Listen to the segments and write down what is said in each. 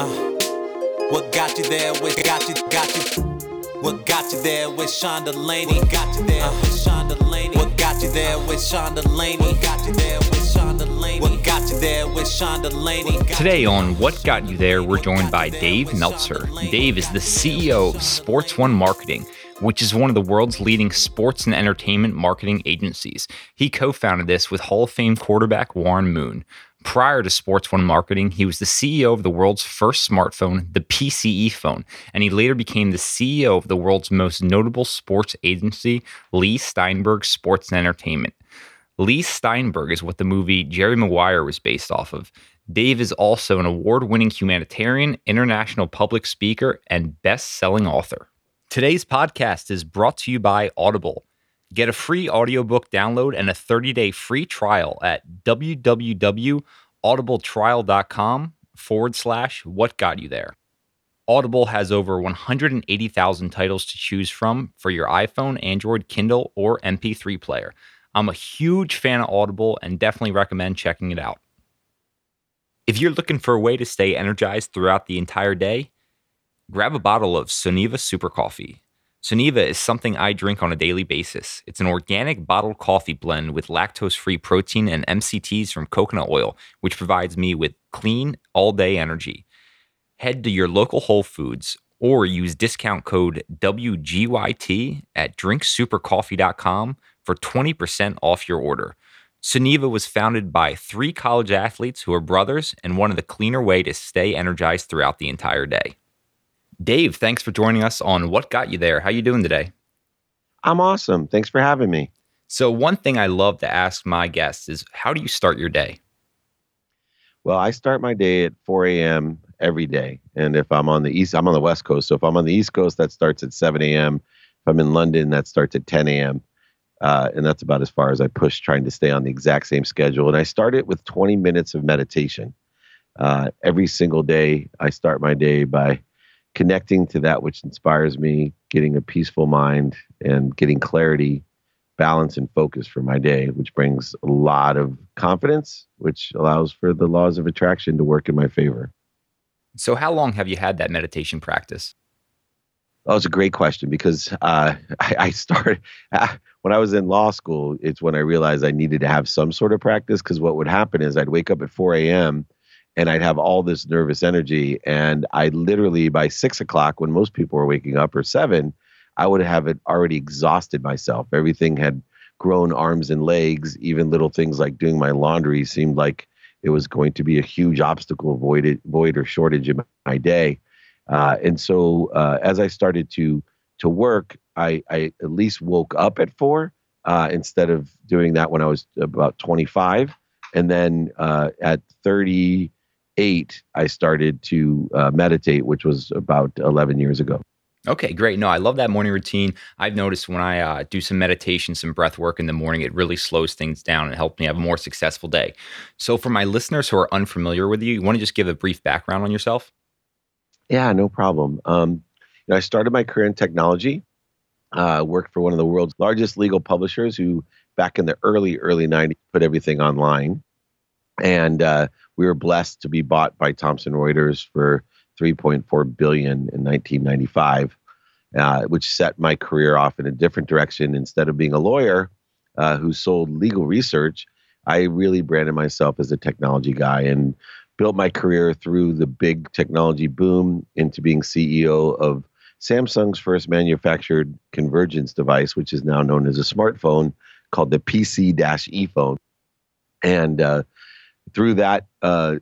Uh, what got you there? What got you? Got you? What got you there with Sean Delaney? Uh-huh. What got you there with Sean Delaney? What got you there with Sean Delaney? What got you there with Sean Delaney? What got you there with Sean Delaney? Today on What Got You There, we're joined by Dave Meltzer. Dave is the CEO of Sports One Marketing, which is one of the world's leading sports and entertainment marketing agencies. He co founded this with Hall of Fame quarterback Warren Moon. Prior to Sports One Marketing, he was the CEO of the world's first smartphone, the PCE phone, and he later became the CEO of the world's most notable sports agency, Leigh Steinberg Sports and Entertainment. Leigh Steinberg is what the movie Jerry Maguire was based off of. Dave is also an award winning humanitarian, international public speaker, and best selling author. Today's podcast is brought to you by Audible. Get a free audiobook download and a 30-day free trial at www.audibletrial.com forward slash what got you there. Audible has over 180,000 titles to choose from for your iPhone, Android, Kindle, or MP3 player. I'm a huge fan of Audible and definitely recommend checking it out. If you're looking for a way to stay energized throughout the entire day, grab a bottle of Soneva Super Coffee. Soneva is something I drink on a daily basis. It's an organic bottled coffee blend with lactose free protein and MCTs from coconut oil, which provides me with clean, all day energy. Head to your local Whole Foods or use discount code WGYT at drinksupercoffee.com for 20% off your order. Soneva was founded by three college athletes who are brothers and wanted a cleaner way to stay energized throughout the entire day. Dave, thanks for joining us on What Got You There. How you doing today? I'm awesome. Thanks for having me. So, one thing I love to ask my guests is how do you start your day? Well, I start my day at 4 a.m. every day. And if I'm on the East, I'm on the West Coast. So if I'm on the East Coast, that starts at 7 a.m. If I'm in London, that starts at 10 a.m. Uh, and that's about as far as I push trying to stay on the exact same schedule. And I start it with 20 minutes of meditation. Uh, every single day, I start my day by connecting to that which inspires me, getting a peaceful mind, and getting clarity, balance, and focus for my day, which brings a lot of confidence, which allows for the laws of attraction to work in my favor. So, how long have you had that meditation practice? That was a great question because uh, I, I, started uh, when I was in law school. It's when I realized I needed to have some sort of practice because what would happen is I'd wake up at 4 a.m and I'd have all this nervous energy. And I literally, by six o'clock, when most people were waking up, or seven, I would have it already exhausted myself. Everything had grown arms and legs. Even little things like doing my laundry seemed like it was going to be a huge obstacle, void, void or shortage in my day. Uh, and so, uh, as I started to to work, I, I at least woke up at four uh, instead of doing that when I was about 25. And then uh, at 30, eight, I started to uh, meditate, which was about 11 years ago. Okay, great. No, I love that morning routine. I've noticed when I uh, do some meditation, some breath work in the morning, it really slows things down and helps me have a more successful day. So, for my listeners who are unfamiliar with you, you want to just give a brief background on yourself? Yeah, no problem. Um, you know, I started my career in technology. Uh, worked for one of the world's largest legal publishers, who back in the early early '90s put everything online, and uh, we were blessed to be bought by Thomson Reuters for 3.4 billion in 1995, uh, which set my career off in a different direction. Instead of being a lawyer uh, who sold legal research, I really branded myself as a technology guy and built my career through the big technology boom into being CEO of Samsung's first manufactured convergence device, which is now known as a smartphone called the PC-E phone. And uh, through that, uh,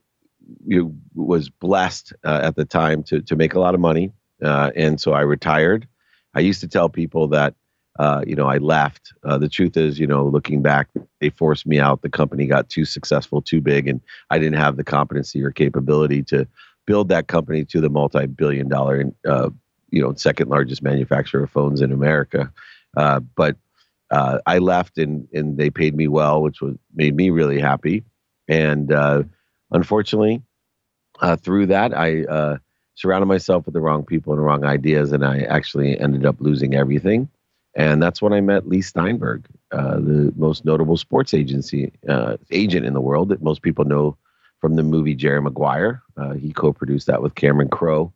you was blessed uh, at the time to to make a lot of money, uh, and so I retired. I used to tell people that uh, you know I left. Uh, the truth is, you know, looking back, they forced me out. The company got too successful, too big, and I didn't have the competency or capability to build that company to the multi-billion dollar, and uh, you know, second largest manufacturer of phones in America. Uh, but I left, and and they paid me well, which was made me really happy. And uh, unfortunately, uh, through that, I uh, surrounded myself with the wrong people and the wrong ideas, and I actually ended up losing everything. And that's when I met Leigh Steinberg, uh, the most notable sports agency uh, agent in the world that most people know from the movie Jerry Maguire. Uh, he co-produced that with Cameron Crowe,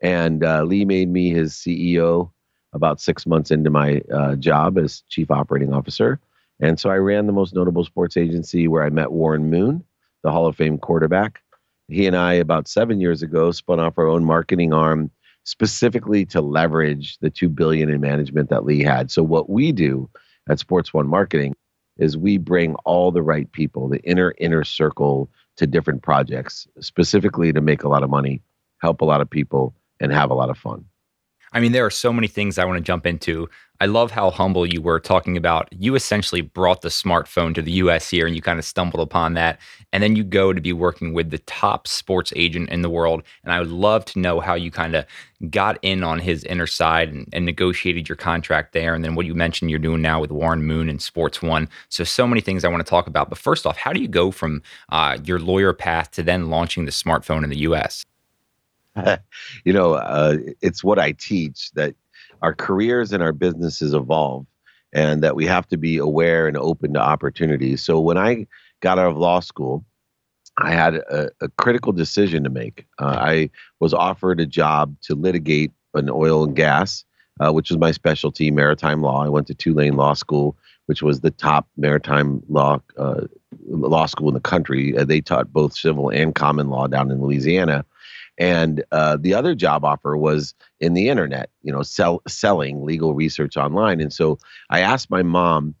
and Leigh made me his CEO about six months into my job as chief operating officer. And so I ran the most notable sports agency where I met Warren Moon, the Hall of Fame quarterback. He and I, about seven years ago, spun off our own marketing arm specifically to leverage the two billion in management that Leigh had. So what we do at Sports One Marketing is we bring all the right people, the inner inner circle, to different projects, specifically to make a lot of money, help a lot of people, and have a lot of fun. I mean, there are so many things I want to jump into. I love how humble you were talking about you essentially brought the smartphone to the US here and you kind of stumbled upon that. And then you go to be working with the top sports agent in the world. And I would love to know how you kind of got in on his inner side and, and, negotiated your contract there. And then what you mentioned you're doing now with Warren Moon and Sports One. So, so many things I want to talk about. But first off, how do you go from uh, your lawyer path to then launching the smartphone in the US? you know, uh, it's what I teach that our careers and our businesses evolve and that we have to be aware and open to opportunities. So when I got out of law school, I had a, a critical decision to make. Uh, I was offered a job to litigate an oil and gas, uh, which was my specialty, maritime law. I went to Tulane Law School, which was the top maritime law uh, law school in the country. Uh, they taught both civil and common law down in Louisiana. And uh, the other job offer was in the internet, you know, sell, selling legal research online. And so I asked my mom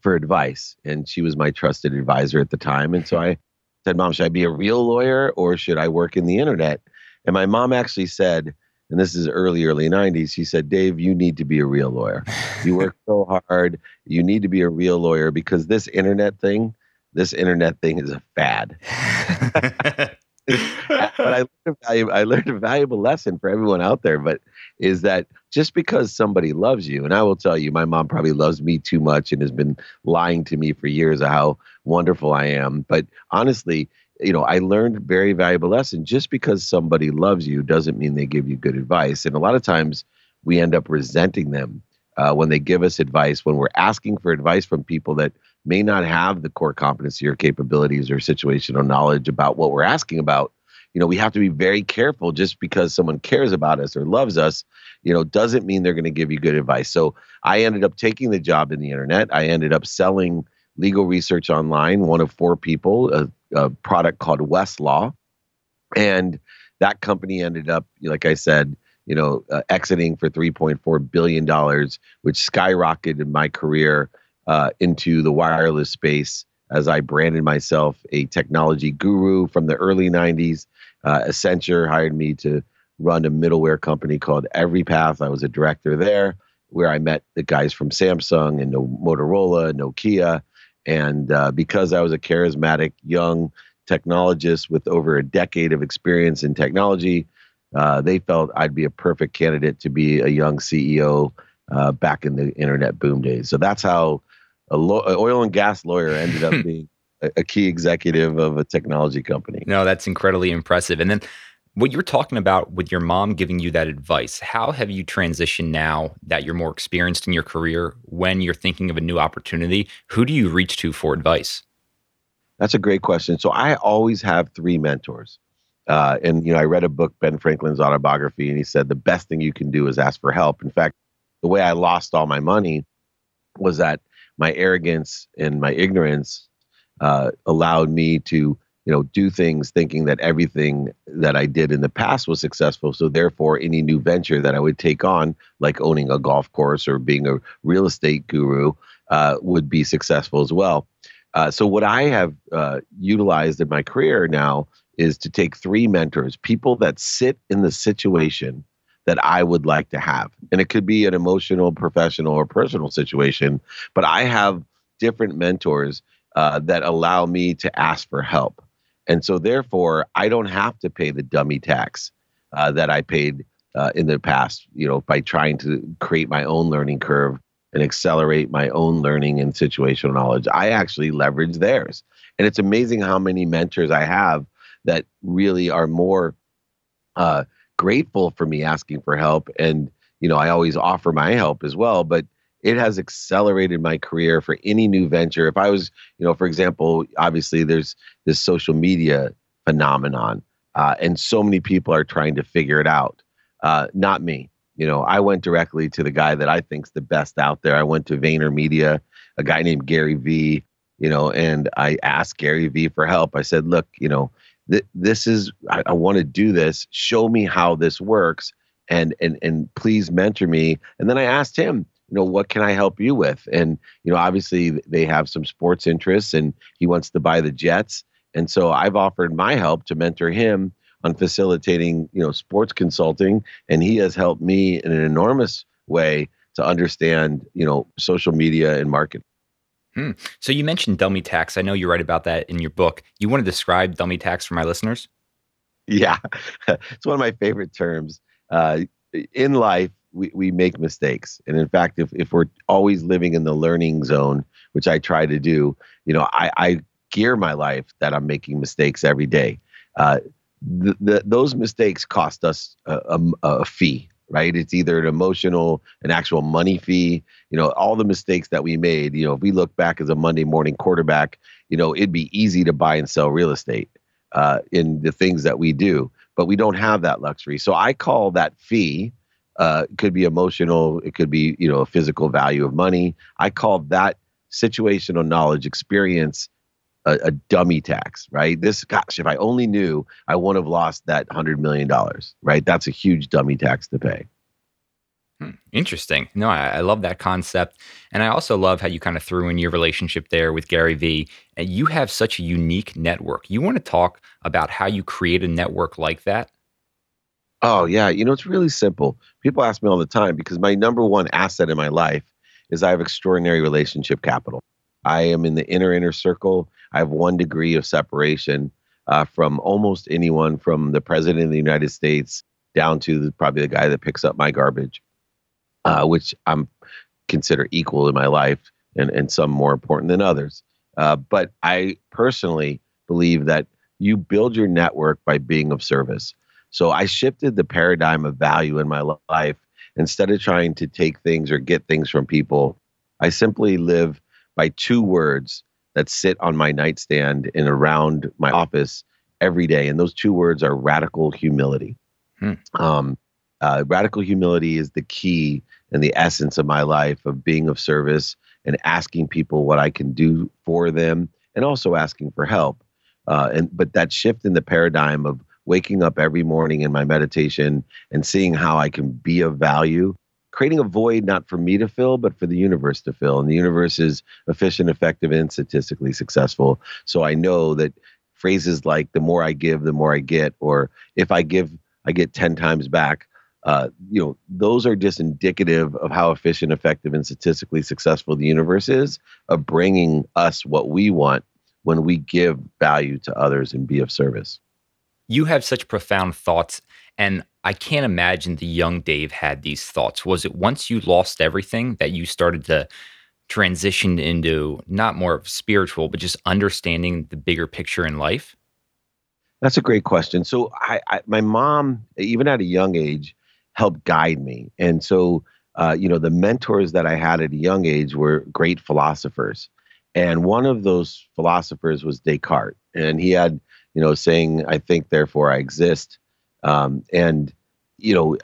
for advice, and she was my trusted advisor at the time. And so I said, Mom, should I be a real lawyer or should I work in the internet? And my mom actually said, and this is early, early 90s, she said, Dave, you need to be a real lawyer. You work so hard. You need to be a real lawyer because this internet thing, this internet thing is a fad. but I learned, a valuable, I learned a valuable lesson for everyone out there. But is that just because somebody loves you, and I will tell you, my mom probably loves me too much and has been lying to me for years of how wonderful I am. But honestly, you know, I learned a very valuable lesson. Just because somebody loves you doesn't mean they give you good advice. And a lot of times we end up resenting them uh, when they give us advice, when we're asking for advice from people that may not have the core competency or capabilities or situational knowledge about what we're asking about you know we have to be very careful just because someone cares about us or loves us you know doesn't mean they're going to give you good advice. So i ended up taking the job in the internet. I ended up selling legal research online one of four people a, a product called westlaw. And that company ended up like i said you know uh, exiting for 3.4 billion dollars which skyrocketed my career uh, into the wireless space as I branded myself a technology guru from the early 90s. Uh, Accenture hired me to run a middleware company called EveryPath. I was a director there where I met the guys from Samsung and Motorola, Nokia. And uh, because I was a charismatic young technologist with over a decade of experience in technology, uh, they felt I'd be a perfect candidate to be a young CEO uh, back in the internet boom days. So that's how a lo- oil and gas lawyer ended up being a, a key executive of a technology company. No, that's incredibly impressive. And then what you're talking about with your mom giving you that advice, how have you transitioned now that you're more experienced in your career when you're thinking of a new opportunity? Who do you reach to for advice? That's a great question. So I always have three mentors. Uh, and you know, I read a book, Ben Franklin's autobiography, and he said the best thing you can do is ask for help. In fact, the way I lost all my money was that my arrogance and my ignorance uh, allowed me to you know do things thinking that everything that i did in the past was successful. So therefore any new venture that i would take on like owning a golf course or being a real estate guru uh, would be successful as well. Uh, so what i have uh, utilized in my career now is to take three mentors people that sit in the situation that I would like to have. And it could be an emotional, professional, or personal situation, but I have different mentors uh, that allow me to ask for help. And so, therefore, I don't have to pay the dummy tax uh, that I paid uh, in the past, you know, by trying to create my own learning curve and accelerate my own learning and situational knowledge. I actually leverage theirs. And it's amazing how many mentors I have that really are more uh, grateful for me asking for help and you know i always offer my help as well but it has accelerated my career for any new venture. If I was, you know, for example, obviously there's this social media phenomenon, uh, and so many people are trying to figure it out. Uh, not me. You know, I went directly to the guy that I think's the best out there. I went to VaynerMedia, a guy named Gary Vee, you know, and I asked Gary Vee for help. I said, look, you know, th- this is, I, I want to do this. Show me how this works and, and, and please mentor me. And then I asked him, you know, what can I help you with? And, you know, obviously they have some sports interests and he wants to buy the Jets. And so I've offered my help to mentor him on facilitating, you know, sports consulting. And he has helped me in an enormous way to understand, you know, social media and marketing. Hmm. So you mentioned dummy tax. I know you write about that in your book. You want to describe dummy tax for my listeners? Yeah, it's one of my favorite terms. Uh, in life, we, we make mistakes. And in fact, if, if we're always living in the learning zone, which I try to do, you know, I, I gear my life that I'm making mistakes every day. Uh, the, the, those mistakes cost us a, a, a fee, right? It's either an emotional, an actual money fee. You know, all the mistakes that we made. You know, if we look back as a Monday morning quarterback, you know, it'd be easy to buy and sell real estate uh, in the things that we do, but we don't have that luxury. So I call that fee uh, it could be emotional. It could be, you know, a physical value of money. I call that situational knowledge experience a, a, dummy tax, right? This, gosh, if I only knew, I wouldn't have lost that $100 million, right? That's a huge dummy tax to pay. Hmm, interesting. No, I, I, love that concept. And I also love how you kind of threw in your relationship there with Gary Vee. And you have such a unique network. You want to talk about how you create a network like that? Oh, yeah. You know, it's really simple. People ask me all the time because my number one asset in my life is I have extraordinary relationship capital. I am in the inner inner circle. I have one degree of separation uh, from almost anyone, from the president of the United States down to the, probably the guy that picks up my garbage, uh, which I'm consider equal in my life, and and some more important than others. Uh, but I personally believe that you build your network by being of service. So I shifted the paradigm of value in my life. Instead of trying to take things or get things from people, I simply live by two words that sit on my nightstand and around my office every day. And those two words are radical humility. Hmm. Um, uh, radical humility is the key and the essence of my life of being of service and asking people what I can do for them and also asking for help. Uh, and but that shift in the paradigm of waking up every morning in my meditation and seeing how I can be of value, creating a void not for me to fill, but for the universe to fill. And the universe is efficient, effective, and statistically successful. So I know that phrases like the more I give, the more I get, or if I give, I get 10 times back. Uh, you know, those are just indicative of how efficient, effective, and statistically successful the universe is of bringing us what we want when we give value to others and be of service you have such profound thoughts and I can't imagine the young Dave had these thoughts. Was it once you lost everything that you started to transition into not more of spiritual, but just understanding the bigger picture in life? That's a great question. So, I, I my mom, even at a young age, helped guide me, and so uh, you know the mentors that I had at a young age were great philosophers, and one of those philosophers was Descartes, and he had you know, saying, I think, therefore I exist. Um, and, you know,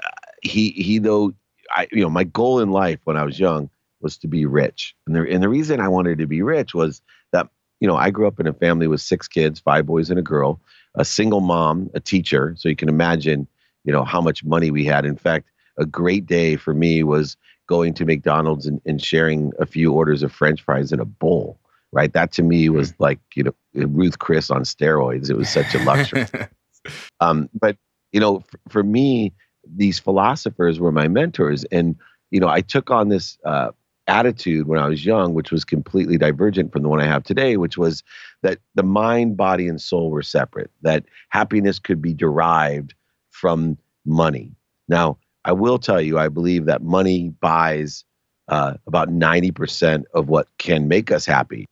he, he, though, I, you know, my goal in life when I was young was to be rich. And the, and the reason I wanted to be rich was that, you know, I grew up in a family with six kids, five boys and a girl, a single mom, a teacher. So you can imagine, you know, how much money we had. In fact, a great day for me was going to McDonald's and, and sharing a few orders of French fries in a bowl right? That to me was mm. like, you know, Ruth Chris on steroids. It was such a luxury. um, but, you know, for, for, me, these philosophers were my mentors. And, you know, I took on this uh, attitude when I was young, which was completely divergent from the one I have today, which was that the mind, body, and soul were separate, that happiness could be derived from money. Now, I will tell you, I believe that money buys uh, about 90% of what can make us happy.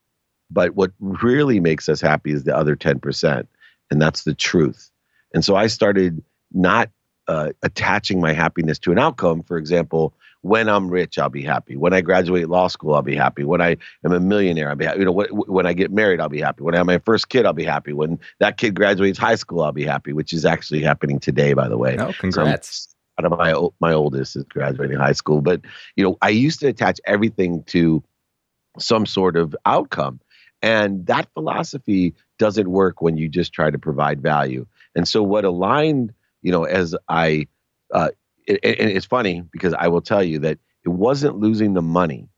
But what really makes us happy is the other 10%. And that's the truth. And so I started not uh, attaching my happiness to an outcome. For example, when I'm rich, I'll be happy. When I graduate law school, I'll be happy. When I am a millionaire, I'll be happy. You know, when I get married, I'll be happy. When I have my first kid, I'll be happy. When that kid graduates high school, I'll be happy, which is actually happening today, by the way. Oh, congrats. So out of my my oldest is graduating high school, but you know, I used to attach everything to some sort of outcome, and that philosophy doesn't work when you just try to provide value. And so, what aligned, you know, as I uh, and it's funny because I will tell you that it wasn't losing the money.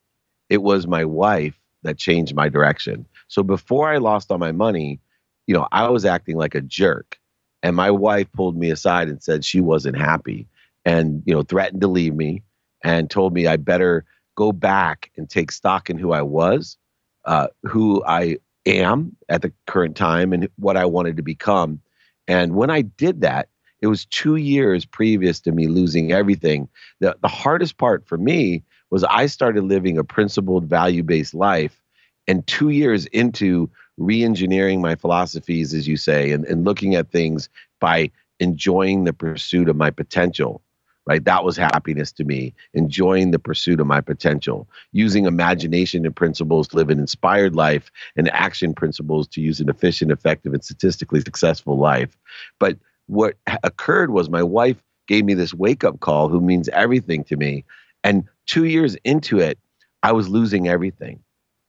It was my wife that changed my direction. So before I lost all my money, you know, I was acting like a jerk. And my wife pulled me aside and said she wasn't happy and, you know, threatened to leave me and told me I better go back and take stock in who I was, uh, who I am at the current time, and what I wanted to become. And when I did that, it was two years previous to me losing everything. The, the hardest part for me was I started living a principled, value based life. And two years into re engineering my philosophies, as you say, and, and looking at things by enjoying the pursuit of my potential, right? That was happiness to me, enjoying the pursuit of my potential, using imagination and principles to live an inspired life, and action principles to use an efficient, effective, and statistically successful life. But what occurred was my wife gave me this wake up call who means everything to me. And 2 years into it I was losing everything.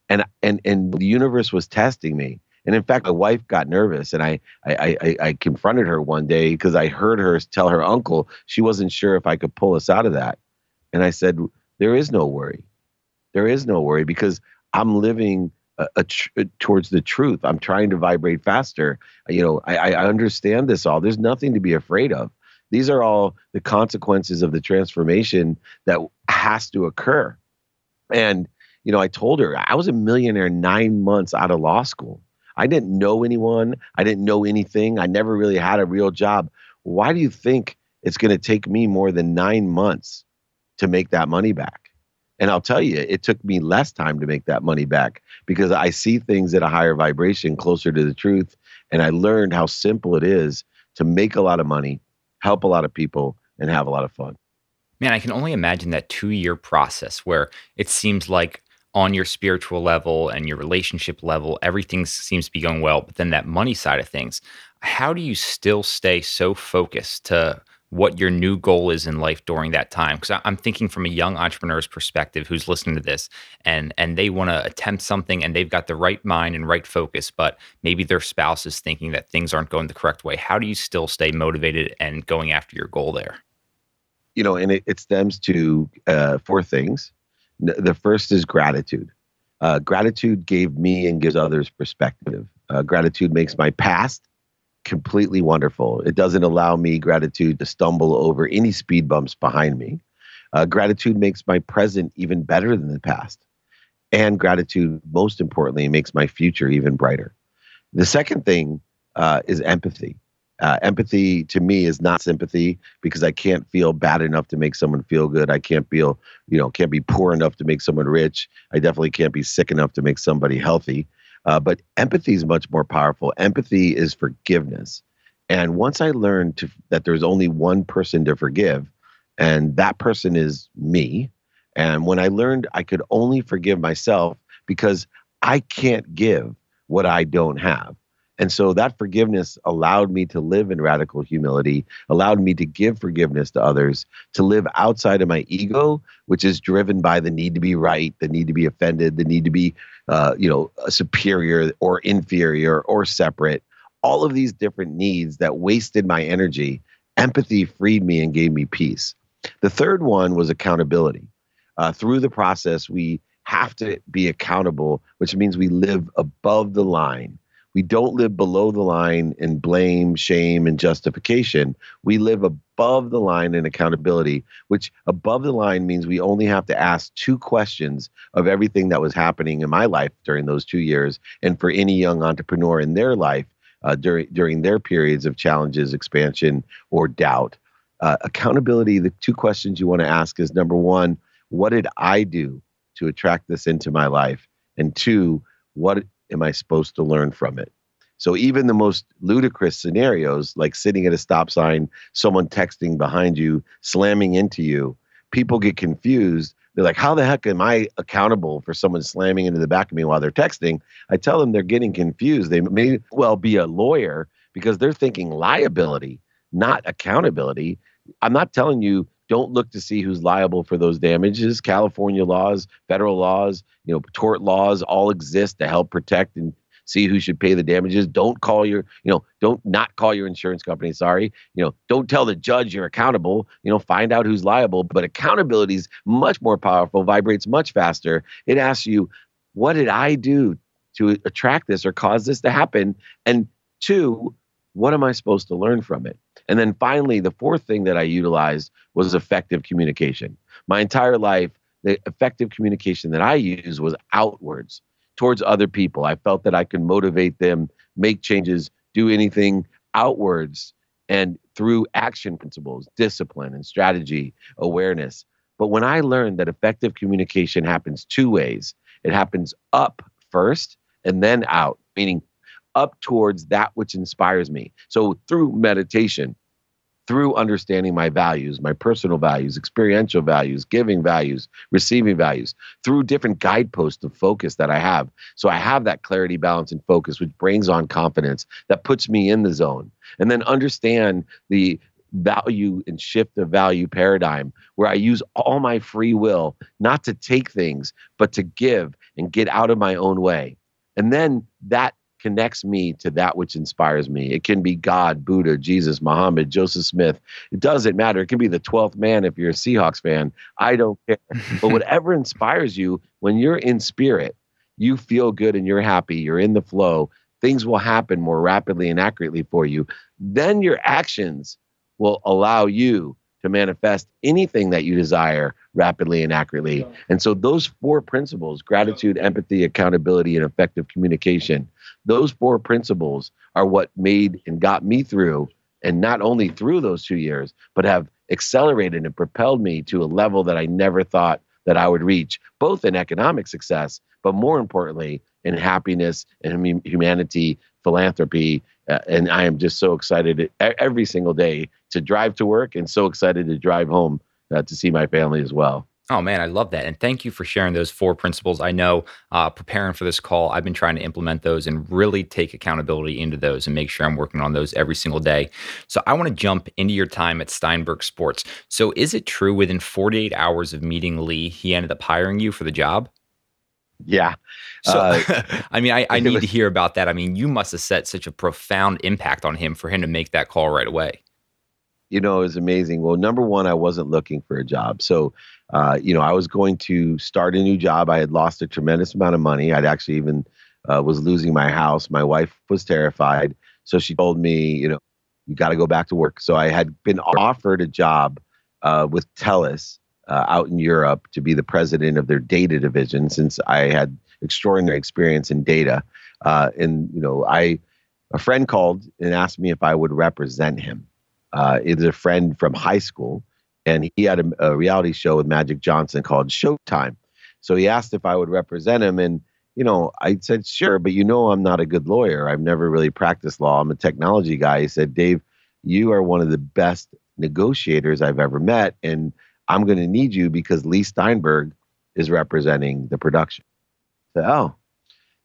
And and and the universe was testing me. And in fact my wife got nervous and I I I, I confronted her one day because I heard her tell her uncle she wasn't sure if I could pull us out of that. And I said there is no worry. There is no worry because I'm living a, tr- uh, towards the truth. I'm trying to vibrate faster. You know, I, I understand this all. There's nothing to be afraid of. These are all the consequences of the transformation that has to occur. And you know, I told her I was a millionaire nine months out of law school. I didn't know anyone. I didn't know anything. I never really had a real job. Why do you think it's going to take me more than nine months to make that money back? And I'll tell you, it took me less time to make that money back because I see things at a higher vibration closer to the truth. And I learned how simple it is to make a lot of money, help a lot of people, and have a lot of fun. Man, I can only imagine that two year process where it seems like on your spiritual level and your relationship level, everything seems to be going well. But then that money side of things, how do you still stay so focused to what your new goal is in life during that time. Because i'm thinking from a young entrepreneur's perspective who's listening to this and and they want to attempt something and they've got the right mind and right focus but maybe their spouse is thinking that things aren't going the correct way. How do you still stay motivated and going after your goal there? You know and it, it stems to uh, four things. The first is gratitude. Uh, gratitude gave me and gives others perspective. Uh, gratitude makes my past completely wonderful. It doesn't allow me gratitude to stumble over any speed bumps behind me. Uh, gratitude makes my present even better than the past. And gratitude, most importantly, makes my future even brighter. The second thing uh, is empathy. Uh, empathy to me is not sympathy because I can't feel bad enough to make someone feel good. I can't feel, you know, can't be poor enough to make someone rich. I definitely can't be sick enough to make somebody healthy. Uh, but empathy is much more powerful. Empathy is forgiveness. And once I learned to, that there's only one person to forgive, and that person is me. And when I learned I could only forgive myself because I can't give what I don't have. And so that forgiveness allowed me to live in radical humility, allowed me to give forgiveness to others, to live outside of my ego, which is driven by the need to be right, the need to be offended, the need to be, uh, you know, superior or inferior or separate. All of these different needs that wasted my energy. Empathy freed me and gave me peace. The third one was accountability. Uh, through the process, we have to be accountable, which means we live above the line we don't live below the line in blame, shame, and justification. We live above the line in accountability, which above the line means we only have to ask two questions of everything that was happening in my life during those two years, and for any young entrepreneur in their life uh, during during their periods of challenges, expansion, or doubt. Uh, accountability. The two questions you want to ask is number one, what did I do to attract this into my life? And two, what am I supposed to learn from it? So even the most ludicrous scenarios, like sitting at a stop sign, someone texting behind you, slamming into you, people get confused. They're like, how the heck am I accountable for someone slamming into the back of me while they're texting? I tell them they're getting confused. They may well be a lawyer because they're thinking liability, not accountability. I'm not telling you don't look to see who's liable for those damages. California laws, federal laws, you know, tort laws all exist to help protect and see who should pay the damages. Don't call your, you know, don't not call your insurance company. Sorry. You know, don't tell the judge you're accountable. You know, find out who's liable. But accountability is much more powerful, vibrates much faster. It asks you, what did I do to attract this or cause this to happen? And two, what am I supposed to learn from it? And then finally, the fourth thing that I utilized was effective communication. My entire life, the effective communication that I used was outwards towards other people. I felt that I could motivate them, make changes, do anything outwards and through action principles, discipline and strategy, awareness. But when I learned that effective communication happens two ways, it happens up first and then out, meaning up towards that which inspires me. So through meditation, through understanding my values, my personal values, experiential values, giving values, receiving values, through different guideposts of focus that I have. So I have that clarity, balance, and focus, which brings on confidence that puts me in the zone. And then understand the value and shift the value paradigm where I use all my free will not to take things, but to give and get out of my own way. And then that connects me to that which inspires me. It can be God, Buddha, Jesus, Muhammad, Joseph Smith. It doesn't matter. It can be the 12th man if you're a Seahawks fan. I don't care. but whatever inspires you, when you're in spirit, you feel good and you're happy, you're in the flow, things will happen more rapidly and accurately for you. Then your actions will allow you to manifest anything that you desire rapidly and accurately. And so, those four principles gratitude, empathy, accountability, and effective communication those four principles are what made and got me through, and not only through those two years, but have accelerated and propelled me to a level that I never thought that I would reach, both in economic success, but more importantly, in happiness and humanity, philanthropy. Uh, and I am just so excited every single day to drive to work and so excited to drive home uh, to see my family as well. Oh man, I love that. And thank you for sharing those four principles. I know uh, preparing for this call, I've been trying to implement those and really take accountability into those and make sure I'm working on those every single day. So I want to jump into your time at Steinberg Sports. So is it true within 48 hours of meeting Leigh, he ended up hiring you for the job? Yeah. So, uh, I mean, I, I need to hear about that. I mean, you must have set such a profound impact on him for him to make that call right away you know, it was amazing. Well, number one, I wasn't looking for a job. So, uh, you know, I was going to start a new job. I had lost a tremendous amount of money. I'd actually even uh, was losing my house. My wife was terrified. So she told me, you know, you got to go back to work. So I had been offered a job uh, with TELUS uh, out in Europe to be the president of their data division since I had extraordinary experience in data. Uh, and, you know, I, a friend called and asked me if I would represent him uh, is a friend from high school, and he had a, a, reality show with Magic Johnson called Showtime. So he asked if I would represent him, and you know, I said sure, but you know, I'm not a good lawyer. I've never really practiced law. I'm a technology guy. He said, Dave, you are one of the best negotiators I've ever met, and I'm going to need you because Leigh Steinberg is representing the production. Said, oh,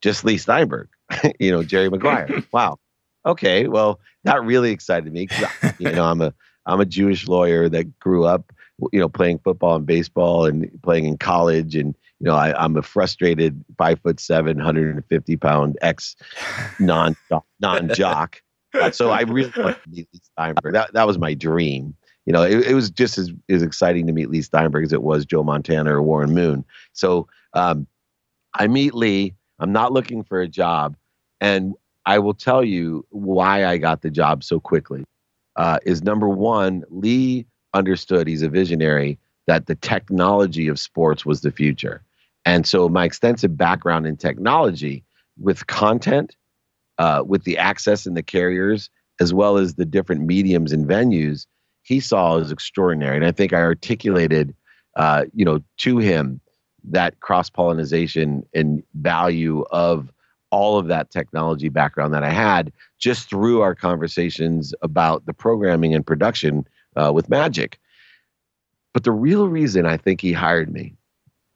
just Leigh Steinberg, you know, Jerry Maguire. wow okay, well, that really excited me because you know I'm a I'm a Jewish lawyer that grew up, you know, playing football and baseball and playing in college, and you know I, I'm a frustrated five foot seven, 150 pound ex non non jock. so I really wanted to meet Leigh Steinberg. That that was my dream. You know, it, it was just as, as exciting to meet Leigh Steinberg as it was Joe Montana or Warren Moon. So um, I meet Leigh. I'm not looking for a job. And I will tell you why I got the job so quickly. Uh, is number one, Leigh understood he's a visionary that the technology of sports was the future. And so my extensive background in technology with content, uh, with the access and the carriers, as well as the different mediums and venues, he saw as extraordinary. And I think I articulated, uh, you know, to him that cross pollination and value of all of that technology background that I had just through our conversations about the programming and production uh, with Magic. But the real reason I think he hired me,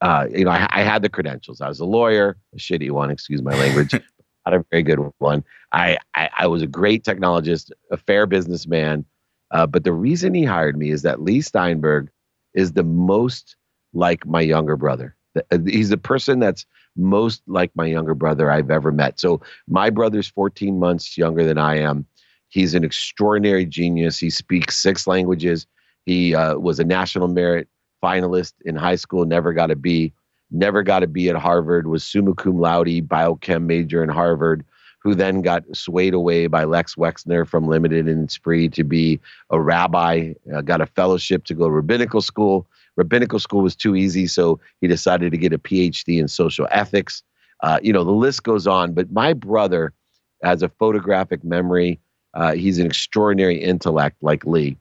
uh, you know, I, I, had the credentials. I was a lawyer, a shitty one, excuse my language, not a very good one. I, I, I was a great technologist, a fair businessman. Uh, but the reason he hired me is that Leigh Steinberg is the most like my younger brother. Uh, he's the person that's most like my younger brother I've ever met. So my brother's 14 months younger than I am. He's an extraordinary genius. He speaks six languages. He uh, was a national merit finalist in high school, never got a B, never got a B at Harvard, was summa cum laude, biochem major in Harvard, who then got swayed away by Les Wexner from Limited and Spree to be a rabbi, uh, got a fellowship to go to rabbinical school. Rabbinical school was too easy, so he decided to get a PhD in social ethics. Uh, you know, the list goes on, but my brother has a photographic memory. Uh, he's an extraordinary intellect like Leigh,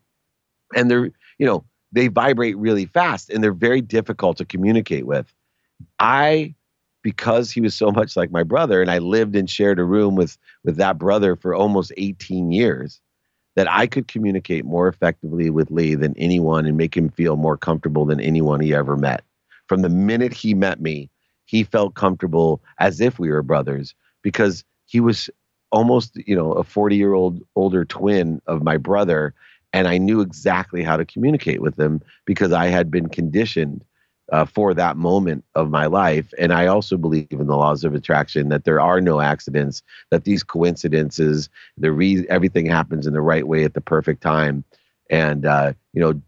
And they're, you know, they vibrate really fast and they're very difficult to communicate with. I, because he was so much like my brother, and I lived and shared a room with with that brother for almost 18 years, that I could communicate more effectively with Leigh than anyone and make him feel more comfortable than anyone he ever met. From the minute he met me, he felt comfortable as if we were brothers because he was almost, you know, a 40 year old older twin of my brother and I knew exactly how to communicate with him because I had been conditioned uh, for that moment of my life. And I also believe in the laws of attraction that there are no accidents, that these coincidences, the re- everything happens in the right way at the perfect time. And, uh, you know,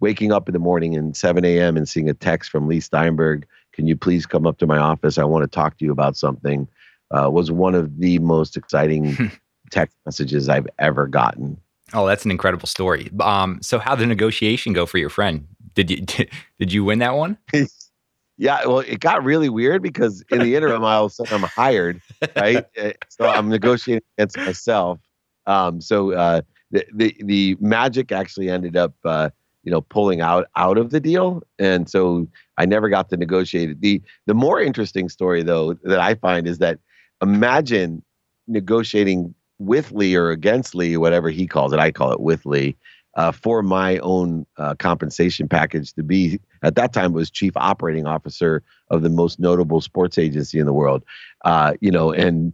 waking up in the morning and 7 a.m. and seeing a text from Leigh Steinberg, can you please come up to my office? I want to talk to you about something, uh, was one of the most exciting text messages I've ever gotten. Oh, that's an incredible story. Um, so how did the negotiation go for your friend? Did you did, did you win that one? yeah, well, it got really weird because in the interim, I was I'm hired, right? Eh, so I'm negotiating against myself. Um, so uh, the, the the magic actually ended up, uh, you know, pulling out out of the deal, and so I never got to negotiate it. the The more interesting story, though, that I find is that imagine negotiating with Leigh or against Leigh, whatever he calls it. I call it with Leigh. Uh, for my own uh, compensation package to be at that time was chief operating officer of the most notable sports agency in the world. Uh, you know and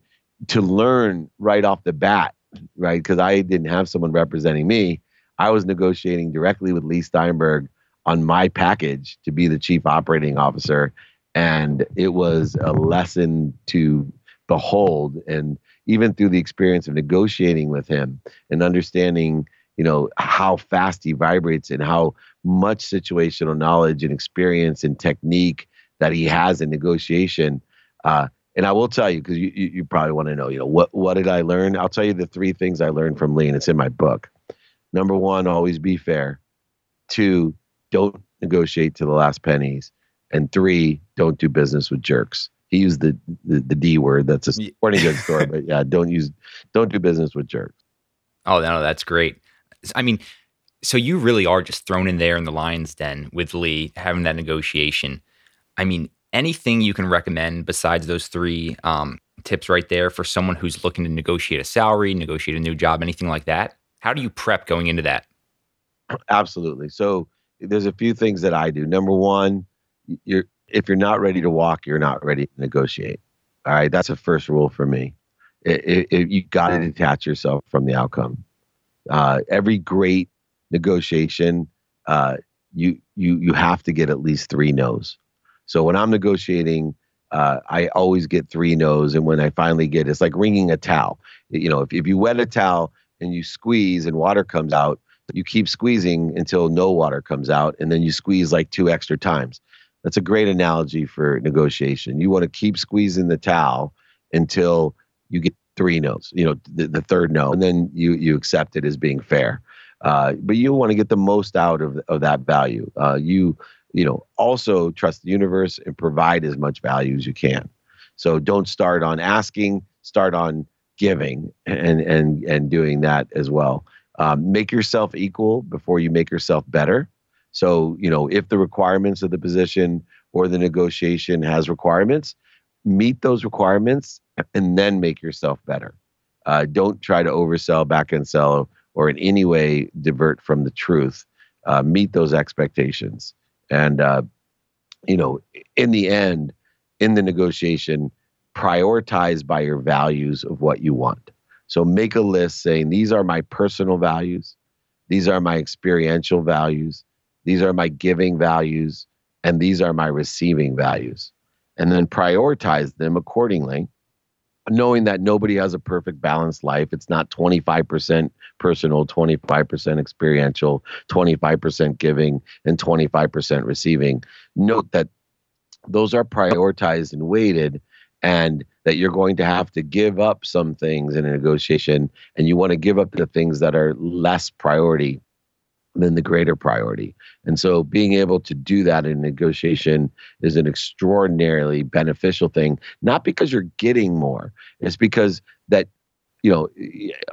to learn right off the bat right because i didn't have someone representing me i was negotiating directly with leigh steinberg on my package to be the chief operating officer and it was a lesson to behold and even through the experience of negotiating with him and understanding you know how fast he vibrates and how much situational knowledge and experience and technique that he has in negotiation uh, and i will tell you because you, you, you, probably want to know you know what what did i learn i'll tell you the three things i learned from leigh and it's in my book number one always be fair two don't negotiate to the last pennies and three don't do business with jerks he used the, the, the D word. That's a sporting goods store, but yeah, don't use don't do business with jerks. Oh no, that's great. I mean, so you really are just thrown in there in the lion's den with Leigh having that negotiation. I mean, anything you can recommend besides those three um, tips right there for someone who's looking to negotiate a salary, negotiate a new job, anything like that? How do you prep going into that? Absolutely. So there's a few things that I do. Number one, you're if you're not ready to walk, you're not ready to negotiate. All right, that's a first rule for me. It, it, it, you got to detach yourself from the outcome. Uh, every great negotiation, uh, you you you have to get at least three no's. So when I'm negotiating, uh, I always get three no's, and when I finally get, it's like wringing a towel. You know, if if you wet a towel and you squeeze and water comes out, you keep squeezing until no water comes out, and then you squeeze like two extra times. That's a great analogy for negotiation. You want to keep squeezing the towel until you get three no's, you know, the, the third no, and then you you accept it as being fair. Uh, but you want to get the most out of of that value. Uh, you you know also trust the universe and provide as much value as you can. So don't start on asking, start on giving and and and doing that as well. Um, make yourself equal before you make yourself better. So, you know, if the requirements of the position or the negotiation has requirements, meet those requirements and then make yourself better. Uh, don't try to oversell, back and sell, or in any way divert from the truth. uh, meet those expectations. And, uh, you know, in the end, in the negotiation, prioritize by your values of what you want. So make a list saying, these are my personal values, these are my experiential values, these are my giving values, and these are my receiving values. And then prioritize them accordingly knowing that nobody has a perfect balanced life. It's not 25% personal, 25% experiential, 25% giving, and 25% receiving. Note that those are prioritized and weighted, and that you're going to have to give up some things in a negotiation, and you want to give up the things that are less priority than the greater priority. And so being able to do that in negotiation is an extraordinarily beneficial thing, not because you're getting more, it's because that, you know,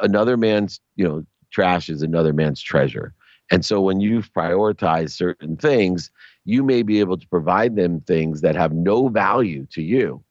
another man's, you know, trash is another man's treasure. And so when you've prioritized certain things, you may be able to provide them things that have no value to you,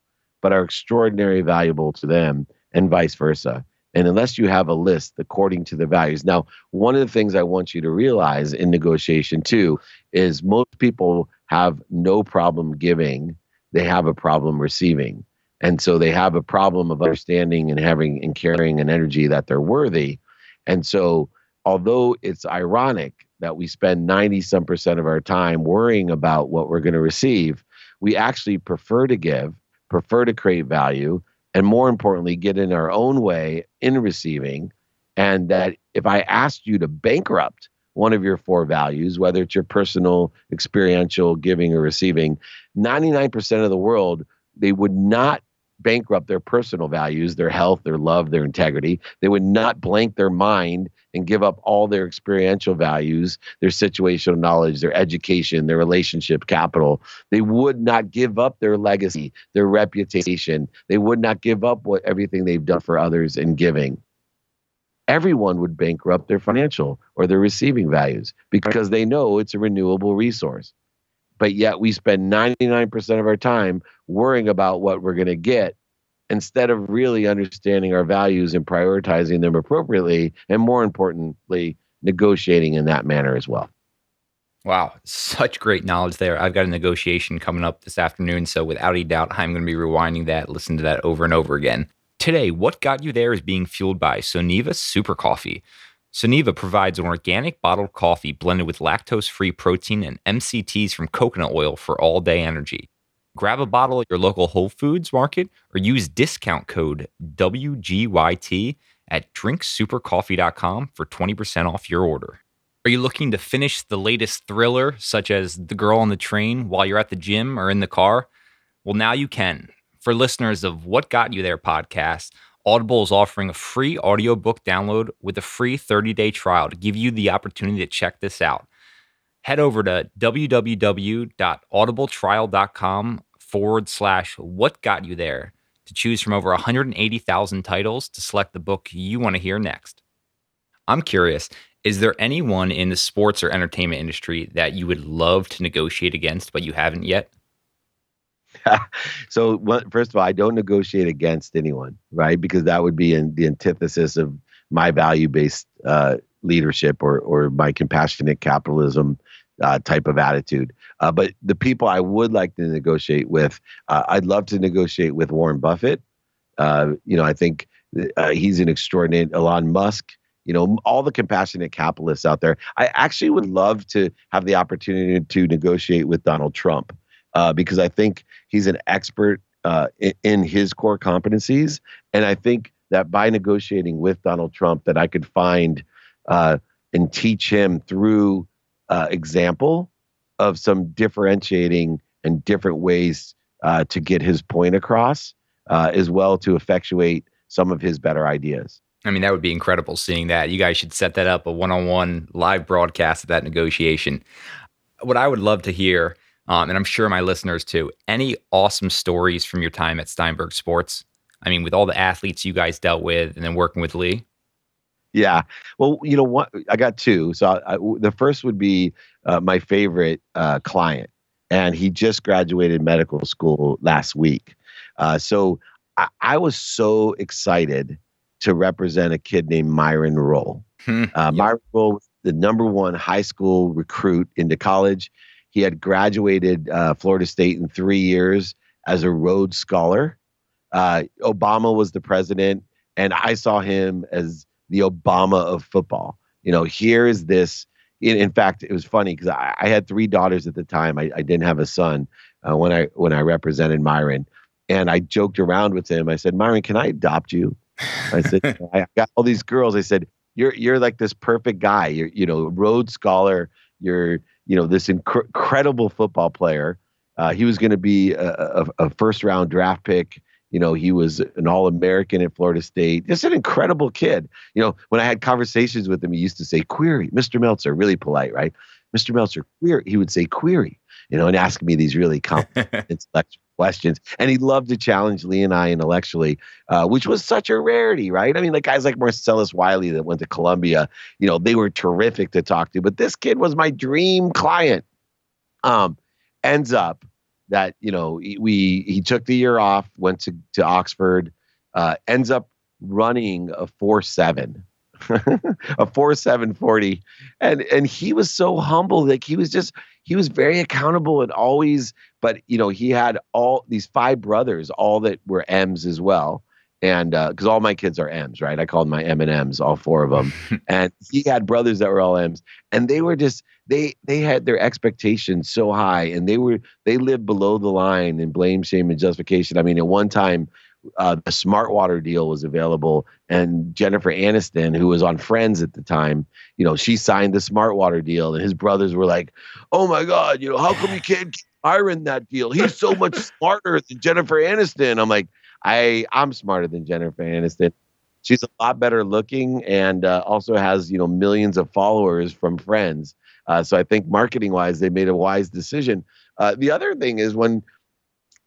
but are extraordinarily valuable to them, and vice versa. And unless you have a list according to the values. Now, one of the things I want you to realize in negotiation too is most people have no problem giving, they have a problem receiving. And so they have a problem of understanding and having and carrying an energy that they're worthy. And so, although it's ironic that we spend 90 some percent of our time worrying about what we're going to receive, we actually prefer to give, prefer to create value, and more importantly, get in our own way in receiving. And that if I asked you to bankrupt one of your four values, whether it's your personal, experiential, giving, or receiving, 99% of the world, they would not bankrupt their personal values, their health, their love, their integrity. They would not blank their mind and give up all their experiential values, their situational knowledge, their education, their relationship capital. They would not give up their legacy, their reputation. They would not give up what everything they've done for others in giving. Everyone would bankrupt their financial or their receiving values because they know it's a renewable resource. But yet we spend 99% of our time worrying about what we're going to get instead of really understanding our values and prioritizing them appropriately, and more importantly, negotiating in that manner as well. Wow, such great knowledge there. I've got a negotiation coming up this afternoon, so without a doubt, I'm going to be rewinding that, listen to that over and over again. Today, what got you there is being fueled by Soneva Super Coffee. Soneva provides an organic bottled coffee blended with lactose free protein and MCTs from coconut oil for all day energy. Grab a bottle at your local Whole Foods market or use discount code WGYT at drinksupercoffee.com for 20% off your order. Are you looking to finish the latest thriller, such as The Girl on the Train, while you're at the gym or in the car? Well, now you can. For listeners of What Got You There podcast, Audible is offering a free audiobook download with a free 30 day trial to give you the opportunity to check this out. Head over to www.audibletrial.com forward slash what got you there to choose from over 180,000 titles to select the book you want to hear next. I'm curious, is there anyone in the sports or entertainment industry that you would love to negotiate against, but you haven't yet? so, first of all, I don't negotiate against anyone, right? Because that would be in the antithesis of my value based uh, leadership or, or my compassionate capitalism uh, type of attitude. Uh, but the people I would like to negotiate with, uh, I'd love to negotiate with Warren Buffett. Uh, you know, I think uh, he's an extraordinary Elon Musk. You know, all the compassionate capitalists out there. I actually would love to have the opportunity to negotiate with Donald Trump uh, because I think he's an expert in, in his core competencies, and I think that by negotiating with Donald Trump, that I could find and teach him through uh, example of some differentiating and different ways uh, to get his point across, uh, as well to effectuate some of his better ideas. I mean, that would be incredible seeing that. You guys should set that up a one on one live broadcast of that negotiation. What I would love to hear, um, and I'm sure my listeners too, any awesome stories from your time at Steinberg Sports? I mean, with all the athletes you guys dealt with and then working with Leigh? Yeah. Well, you know what? I got two. So I, the first would be uh, my favorite uh, client, and he just graduated medical school last week. Uh, so I, I, was so excited to represent a kid named Myron Rolle. Hmm. Uh, yep. Myron Rolle was the number one high school recruit into college. He had graduated uh, Florida State in three years as a Rhodes Scholar. Uh, Obama was the president, and I saw him as the Obama of football. You know, here is this. In, in fact, it was funny because I, I, had three daughters at the time. I, I didn't have a son uh, when I when I represented Myron, and I joked around with him. I said, "Myron, can I adopt you?" I said, "I got all these girls." I said, "You're you're like this perfect guy. You're you know Rhodes Scholar. You're you know this inc- incredible football player." Uh, he was going to be a, a, a, first round draft pick. You know, he was an All American at Florida State. Just an incredible kid. You know, when I had conversations with him, he used to say, "Query, Mr. Meltzer," really polite, right? Mr. Meltzer, query. He would say, "Query," you know, and ask me these really complex intellectual questions. And he loved to challenge Leigh and I intellectually, uh, which was such a rarity, right? I mean, like guys like Marcellus Wiley that went to Columbia, you know, they were terrific to talk to. But this kid was my dream client. Um, ends up that you know we he took the year off, went to to Oxford, uh, ends up running a four seven. a four seven forty, and and he was so humble like he was just he was very accountable and always but you know he had all these five brothers all that were m's as well and because uh, all my kids are M's, right? I called my M and M's, all four of them, and he had brothers that were all M's, and they were just they they had their expectations so high, and they were they lived below the line in blame, shame, and justification. I mean, at one time, uh, the Smart Water deal was available, and Jennifer Aniston, who was on Friends at the time, you know, she signed the Smart Water deal, and his brothers were like, "Oh my God, you know, how come you can't iron that deal? He's so much smarter than Jennifer Aniston." I'm like I I'm smarter than Jennifer Aniston. She's a lot better looking and uh, also has you know millions of followers from friends. Uh, so I think marketing wise, they made a wise decision. Uh, the other thing is when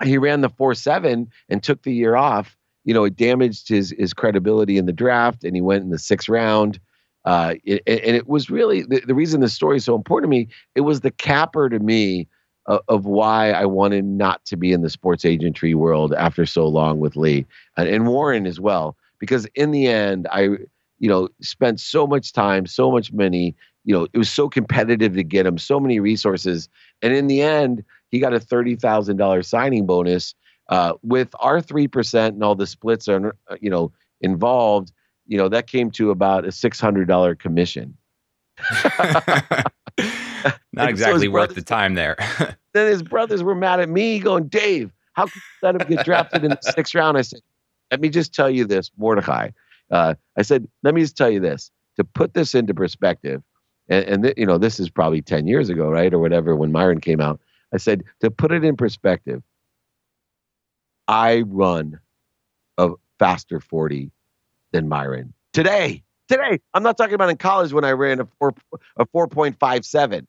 he ran the four seven and took the year off, you know, it damaged his his credibility in the draft, and he went in the sixth round. Uh, it, and it was really the, the reason the story is so important to me. It was the capper to me of, of why I wanted not to be in the sports agentry world after so long with Leigh and, and Warren as well. Because in the end, I, you know, spent so much time, so much money. You know, it was so competitive to get him, so many resources, and in the end, he got a thirty thousand dollars signing bonus. Uh, with our three percent and all the splits are, uh, you know, involved, you know, that came to about a six hundred dollar commission. Not exactly so worth the time there. then his brothers were mad at me, going, Dave, how could you let him get drafted in the sixth round? I said, let me just tell you this, Mordecai. Uh, I said, let me just tell you this to put this into perspective. And, and th- you know, this is probably 10 years ago, right? Or whatever, when Myron came out. I said, to put it in perspective, I run a faster 40 than Myron today. Today, I'm not talking about in college when I ran a four a 4.57,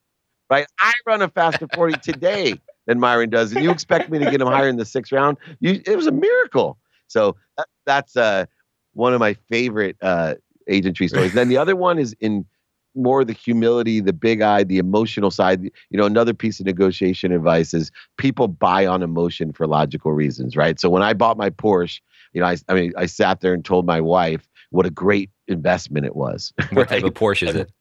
right? I run a faster 40 today than Myron does, and you expect me to get him higher in the sixth round? You, it was a miracle. So that, that's uh, one of my favorite uh, agentry stories. then the other one is in more of the humility, the big eye, the emotional side. You know, another piece of negotiation advice is people buy on emotion for logical reasons, right? So when I bought my Porsche, you know, I, I mean, I sat there and told my wife what a great investment it was. What right? type of Porsche is it?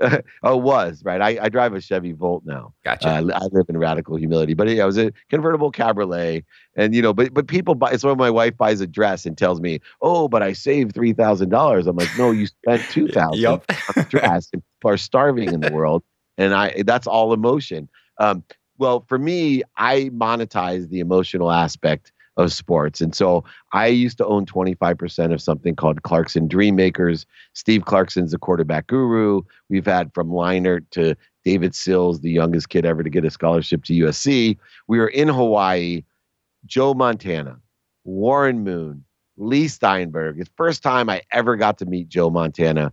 oh, was right. I, I drive a Chevy Volt now. Gotcha. Uh, I live in radical humility, but yeah, it was a convertible cabriolet, and you know, but but people buy. It's when my wife buys a dress and tells me, "Oh, but I saved three thousand dollars." I'm like, "No, you spent two thousand yep. on a dress." and people are starving in the world, and I that's all emotion. Um, well, for me, I monetize the emotional aspect of sports. And so I used to own 25% of something called Clarkson Dreammakers. Steve Clarkson's the quarterback guru. We've had from Leinart to David Sills, the youngest kid ever to get a scholarship to USC. We were in Hawaii, Joe Montana, Warren Moon, Leigh Steinberg. It's first time I ever got to meet Joe Montana.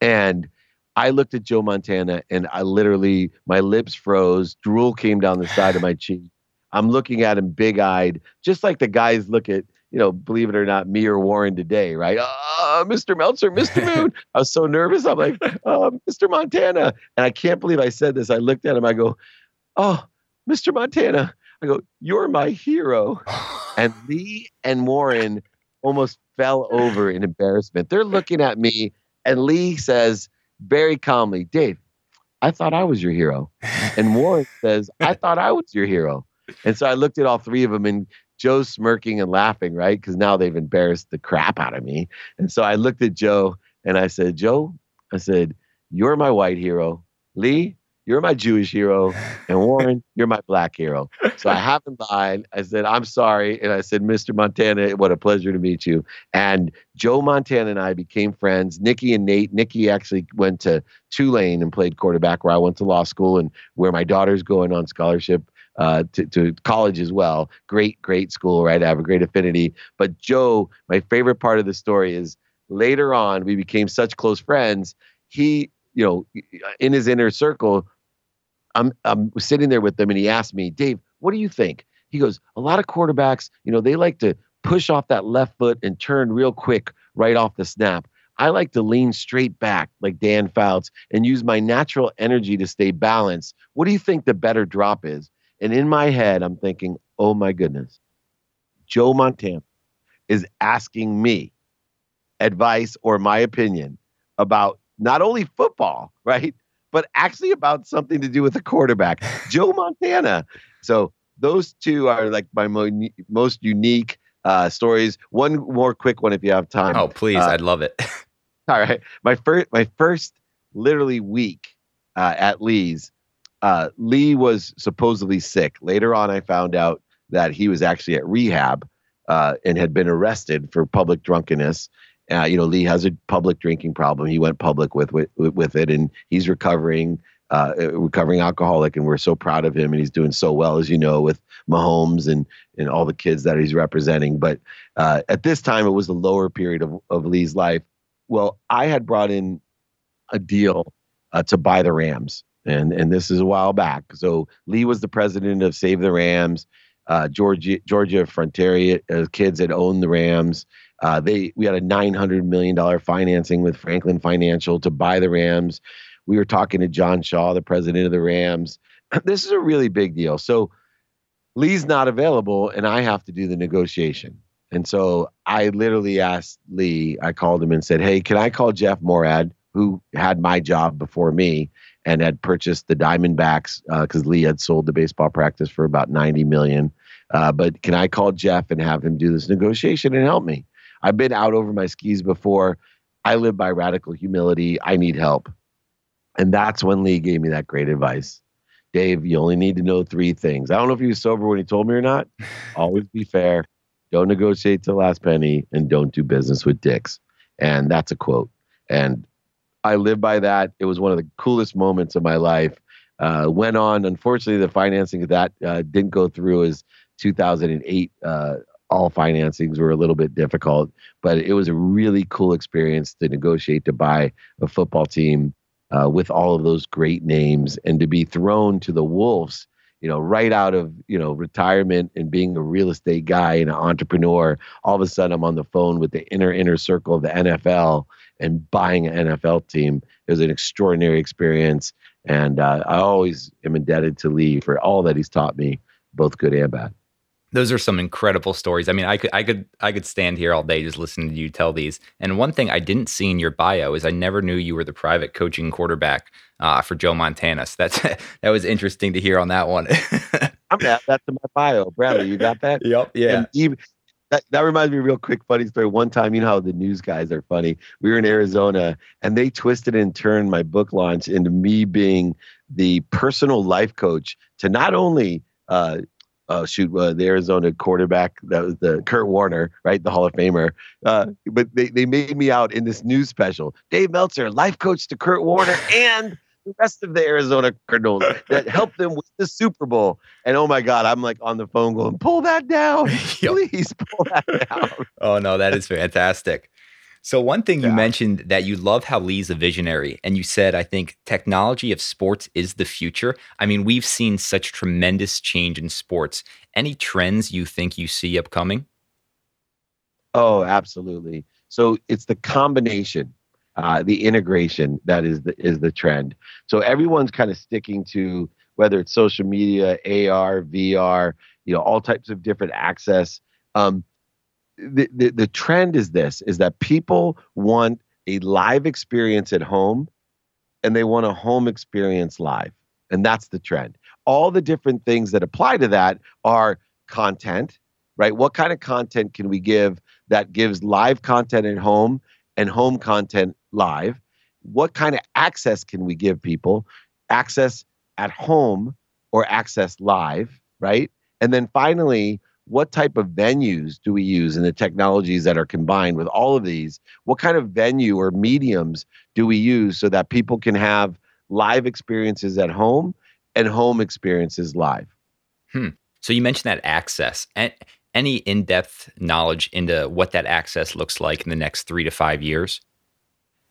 And I looked at Joe Montana and I literally, my lips froze, drool came down the side of my cheek. I'm looking at him big eyed, just like the guys look at, you know, believe it or not, me or Warren today, right? Uh, Mr. Meltzer, Mr. Moon. I was so nervous. I'm like, uh, Mr. Montana. And I can't believe I said this. I looked at him. I go, Oh, Mr. Montana. I go, You're my hero. and Leigh and Warren almost fell over in embarrassment. They're looking at me, and Leigh says, very calmly, Dave, I thought I was your hero. And Warren says, I thought I was your hero. And so I looked at all three of them and Joe's smirking and laughing, right? Because now they've embarrassed the crap out of me. And so I looked at Joe and I said, Joe, I said, You're my white hero. Leigh, you're my Jewish hero, and Warren, you're my black hero. So I haven't lied. I said, I'm sorry. And I said, Mr. Montana, what a pleasure to meet you. And Joe Montana and I became friends. Nikki and Nate, Nikki actually went to Tulane and played quarterback where I went to law school and where my daughter's going on scholarship. Uh, to, to college as well. Great, great school, right? I have a great affinity. But Joe, my favorite part of the story is later on, we became such close friends. He, you know, in his inner circle, I'm I'm sitting there with them and he asked me, Dave, what do you think? He goes, a lot of quarterbacks, you know, they like to push off that left foot and turn real quick right off the snap. I like to lean straight back like Dan Fouts and use my natural energy to stay balanced. What do you think the better drop is? And in my head, I'm thinking, oh my goodness, Joe Montana is asking me advice or my opinion about not only football, right? but actually about something to do with the quarterback, Joe Montana. So those two are like my mo- most unique uh, stories. One more quick one, if you have time. Oh, please! Uh, I'd love it. all right, my first, my first, literally week uh, at Leigh's. Uh, Leigh was supposedly sick. Later on, I found out that he was actually at rehab uh, and had been arrested for public drunkenness. Uh, you know, Leigh has a public drinking problem. He went public with with, with it, and he's recovering, uh, recovering alcoholic, and we're so proud of him. And he's doing so well, as you know, with Mahomes and and all the kids that he's representing. But uh, at this time, it was the lower period of of Leigh's life. Well, I had brought in a deal uh, to buy the Rams, and and this is a while back. So Leigh was the president of Save the Rams. Uh, Georgia Georgia Frontiere uh, kids had owned the Rams. Uh, they we had a nine hundred million dollar financing with Franklin Financial to buy the Rams. We were talking to John Shaw, the president of the Rams. This is a really big deal. So Leigh's not available, and I have to do the negotiation. And so I literally asked Leigh. I called him and said, "Hey, can I call Jeff Moorad, who had my job before me?" And had purchased the Diamondbacks because uh, Leigh had sold the baseball practice for about 90 million. Uh, but can I call Jeff and have him do this negotiation and help me? I've been out over my skis before. I live by radical humility. I need help. And that's when Leigh gave me that great advice. Dave, you only need to know three things. I don't know if he was sober when he told me or not. Always be fair. Don't negotiate to the last penny and don't do business with dicks. And that's a quote. And I live by that. It was one of the coolest moments of my life. Uh, went on. Unfortunately, the financing of that uh, didn't go through as 2008 uh, all financings were a little bit difficult, but it was a really cool experience to negotiate to buy a football team uh, with all of those great names and to be thrown to the wolves you know right out of you know retirement and being a real estate guy and an entrepreneur all of a sudden i'm on the phone with the inner inner circle of the nfl and buying an nfl team it was an extraordinary experience and uh, i always am indebted to leigh for all that he's taught me both good and bad those are some incredible stories. I mean, I could I could I could stand here all day just listening to you tell these. And one thing I didn't see in your bio is I never knew you were the private coaching quarterback uh, for Joe Montana. So that's that was interesting to hear on that one. I'm that. That's in my bio, Bradley. You got that? yep. Yeah. Even, that, that reminds me real quick funny story. One time, you know how the news guys are funny. We were in Arizona and they twisted and turned my book launch into me being the personal life coach to not only uh, uh, shoot uh, the Arizona quarterback that was the Kurt Warner, right, the Hall of Famer. Uh, but they, they made me out in this news special. Dave Meltzer, life coach to Kurt Warner and the rest of the Arizona Cardinals that helped them with the Super Bowl. And oh my God, I'm like on the phone going, pull that down, please pull that down. oh no, that is fantastic. So one thing yeah. you mentioned that you love how Leigh's a visionary, and you said, I think technology of sports is the future. I mean, we've seen such tremendous change in sports. Any trends you think you see upcoming? Oh, absolutely. So it's the combination, uh, the integration that is the is the trend. So everyone's kind of sticking to whether it's social media, AR, VR, you know, all types of different access. Um, the, the, the trend is this is that people want a live experience at home and they want a home experience live. And that's the trend. All the different things that apply to that are content, right? What kind of content can we give that gives live content at home and home content live? What kind of access can we give people? Access at home or access live, right? And then finally, what type of venues do we use in the technologies that are combined with all of these? What kind of venue or mediums do we use so that people can have live experiences at home and home experiences live? Hmm. So you mentioned that access. And any in-depth knowledge into what that access looks like in the next three to five years?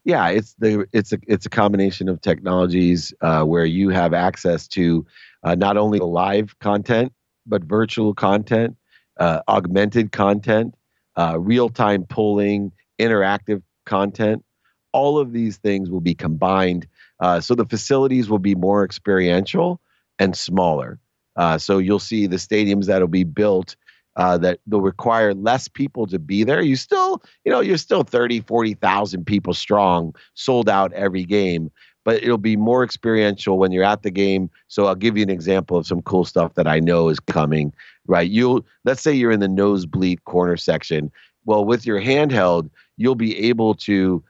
Yeah, it's the it's a it's a combination of technologies uh, where you have access to uh, not only live content but virtual content, uh, augmented content, uh, real time polling, interactive content. All of these things will be combined. Uh, so the facilities will be more experiential and smaller. Uh, so you'll see the stadiums that'll be built uh, that they'll require less people to be there. You still, you know, you're still 30, 40,000 people strong, sold out every game, but it'll be more experiential when you're at the game. So I'll give you an example of some cool stuff that I know is coming. Right, you'll let's say you're in the nosebleed corner section. Well, with your handheld, you'll be able to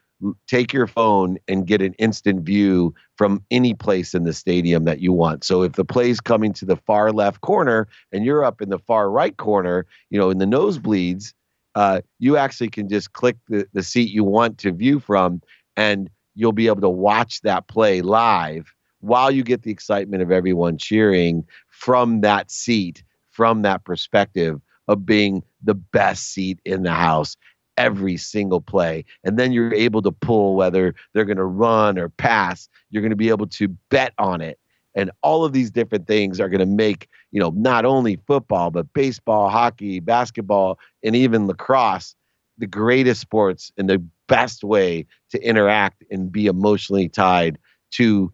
take your phone and get an instant view from any place in the stadium that you want. So if the play's coming to the far left corner and you're up in the far right corner, you know, in the nosebleeds, uh, you actually can just click the, the seat you want to view from and you'll be able to watch that play live while you get the excitement of everyone cheering from that seat, from that perspective of being the best seat in the house every single play. And then you're able to pull whether they're going to run or pass. You're going to be able to bet on it. And all of these different things are going to make, you know, not only football, but baseball, hockey, basketball, and even lacrosse the greatest sports and the best way to interact and be emotionally tied to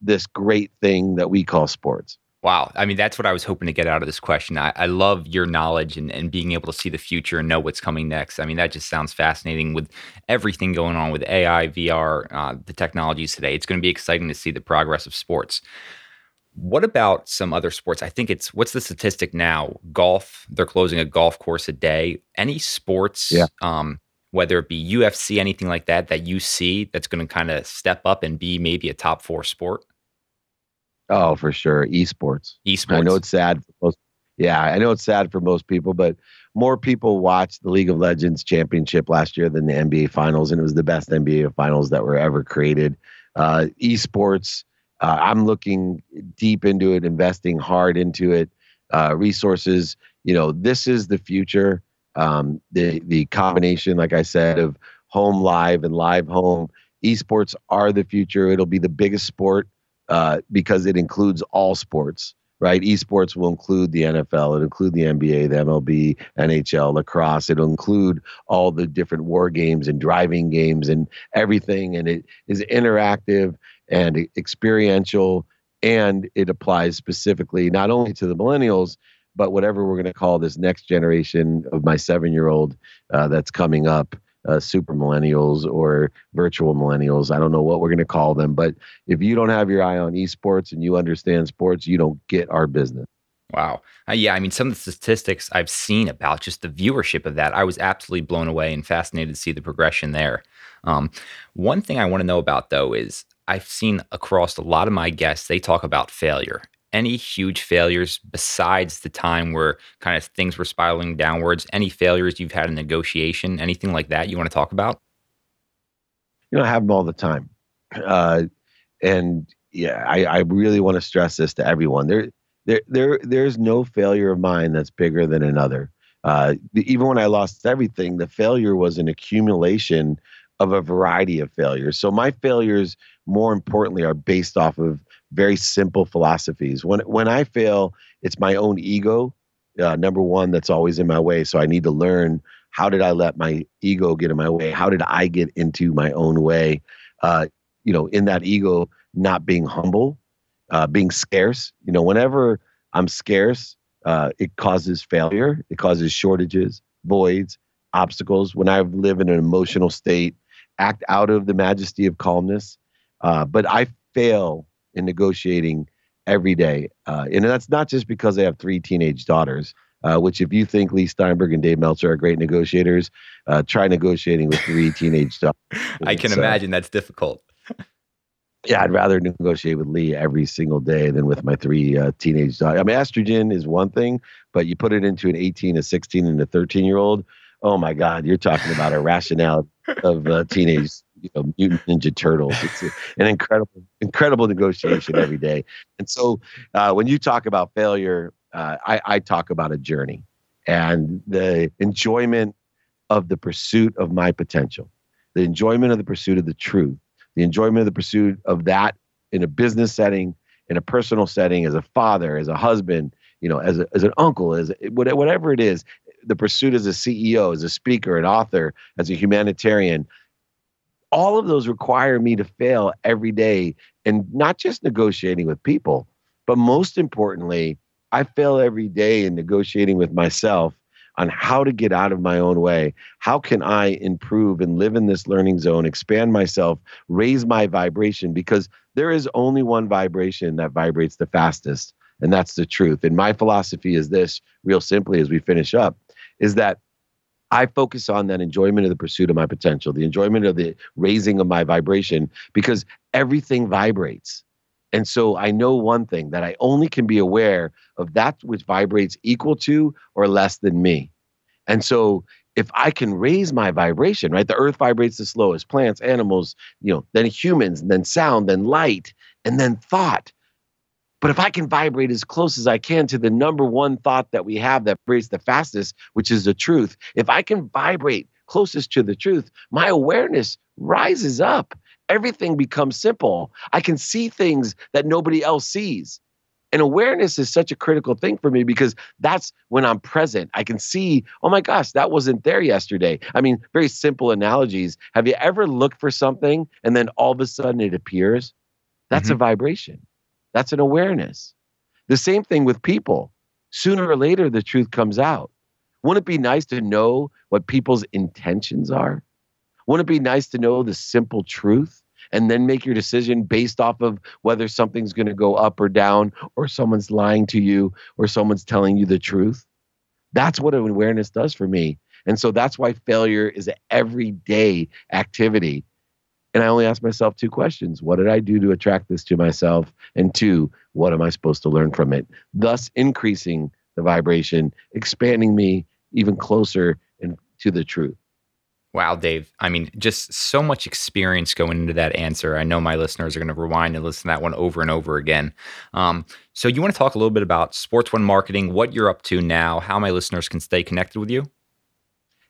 this great thing that we call sports. Wow. I mean, that's what I was hoping to get out of this question. I, I love your knowledge and, and being able to see the future and know what's coming next. I mean, that just sounds fascinating with everything going on with AI, VR, uh, the technologies today. It's going to be exciting to see the progress of sports. What about some other sports? I think it's what's the statistic now? Golf, they're closing a golf course a day. Any sports yeah. um, whether it be UFC, anything like that, that you see that's going to kind of step up and be maybe a top four sport? Oh, for sure. Esports. Esports. I know it's sad for most. Yeah, I know it's sad for most people, but more people watched the League of Legends championship last year than the NBA finals, and it was the best NBA finals that were ever created. Uh, esports, uh, I'm looking deep into it, investing hard into it. Uh, resources, you know, this is the future. Um, the the combination, like I said, of home live and live home esports are the future. It'll be the biggest sport uh, because it includes all sports. Right, esports will include the NFL, it'll include the NBA, the MLB, NHL, lacrosse. It'll include all the different war games and driving games and everything. And it is interactive and experiential, and it applies specifically not only to the millennials but whatever we're going to call this next generation of my seven year old uh, that's coming up, uh, super millennials or virtual millennials. I don't know what we're going to call them, but if you don't have your eye on esports and you understand sports, you don't get our business. Wow. Uh, yeah. I mean, some of the statistics I've seen about just the viewership of that, I was absolutely blown away and fascinated to see the progression there. Um, one thing I want to know about, though, is I've seen across a lot of my guests, they talk about failure any huge failures besides the time where kind of things were spiraling downwards? Any failures you've had in negotiation, anything like that you want to talk about? You know, I have them all the time. Uh, and yeah, I, I really want to stress this to everyone. There, there, there, there's no failure of mine that's bigger than another. Uh, even when I lost everything, the failure was an accumulation of a variety of failures. So my failures, more importantly, are based off of very simple philosophies. When when I fail, it's my own ego, uh, number one, that's always in my way. So I need to learn how did I let my ego get in my way? How did I get into my own way? Uh, you know, in that ego, not being humble, uh, being scarce. You know, whenever I'm scarce, uh, it causes failure. It causes shortages, voids, obstacles. When I live in an emotional state, act out of the majesty of calmness Uh, but I fail in negotiating every day. Uh, and that's not just because I have three teenage daughters, uh, which, if you think Leigh Steinberg and Dave Meltzer are great negotiators, uh, try negotiating with three teenage daughters. I can imagine that's difficult. yeah, I'd rather negotiate with Leigh every single day than with my three uh, teenage daughters. I mean, estrogen is one thing, but you put it into an 18, a 16, and a 13 year old. Oh my God, you're talking about a rationale of uh, teenage you know, mutant ninja turtles. It's an incredible, incredible negotiation every day. And so, uh, when you talk about failure, uh, I, I talk about a journey and the enjoyment of the pursuit of my potential, the enjoyment of the pursuit of the truth, the enjoyment of the pursuit of that in a business setting, in a personal setting, as a father, as a husband, you know, as, a, as an uncle, as whatever it is, the pursuit as a CEO, as a speaker, an author, as a humanitarian, all of those require me to fail every day and not just negotiating with people, but most importantly, I fail every day in negotiating with myself on how to get out of my own way. How can I improve and live in this learning zone, expand myself, raise my vibration? Because there is only one vibration that vibrates the fastest, and that's the truth. And my philosophy is this, real simply, as we finish up, is that I focus on that enjoyment of the pursuit of my potential, the enjoyment of the raising of my vibration, because everything vibrates. And so I know one thing that I only can be aware of that which vibrates equal to or less than me. And so if I can raise my vibration, right? The earth vibrates the slowest, plants, animals, you know, then humans, then sound, then light, and then thought. But if I can vibrate as close as I can to the number one thought that we have that vibrates the fastest, which is the truth, if I can vibrate closest to the truth, my awareness rises up. Everything becomes simple. I can see things that nobody else sees. And awareness is such a critical thing for me because that's when I'm present. I can see, oh my gosh, that wasn't there yesterday. I mean, very simple analogies. Have you ever looked for something and then all of a sudden it appears? That's mm-hmm. a vibration. That's an awareness. The same thing with people. Sooner or later, the truth comes out. Wouldn't it be nice to know what people's intentions are? Wouldn't it be nice to know the simple truth and then make your decision based off of whether something's going to go up or down, or someone's lying to you, or someone's telling you the truth? That's what an awareness does for me. And so that's why failure is an everyday activity and I only ask myself two questions What did I do to attract this to myself? And two, what am I supposed to learn from it? Thus, increasing the vibration, expanding me even closer and to the truth. Wow, Dave. I mean, just so much experience going into that answer. I know my listeners are going to rewind and listen to that one over and over again. Um, so, you want to talk a little bit about Sports One marketing, what you're up to now, how my listeners can stay connected with you?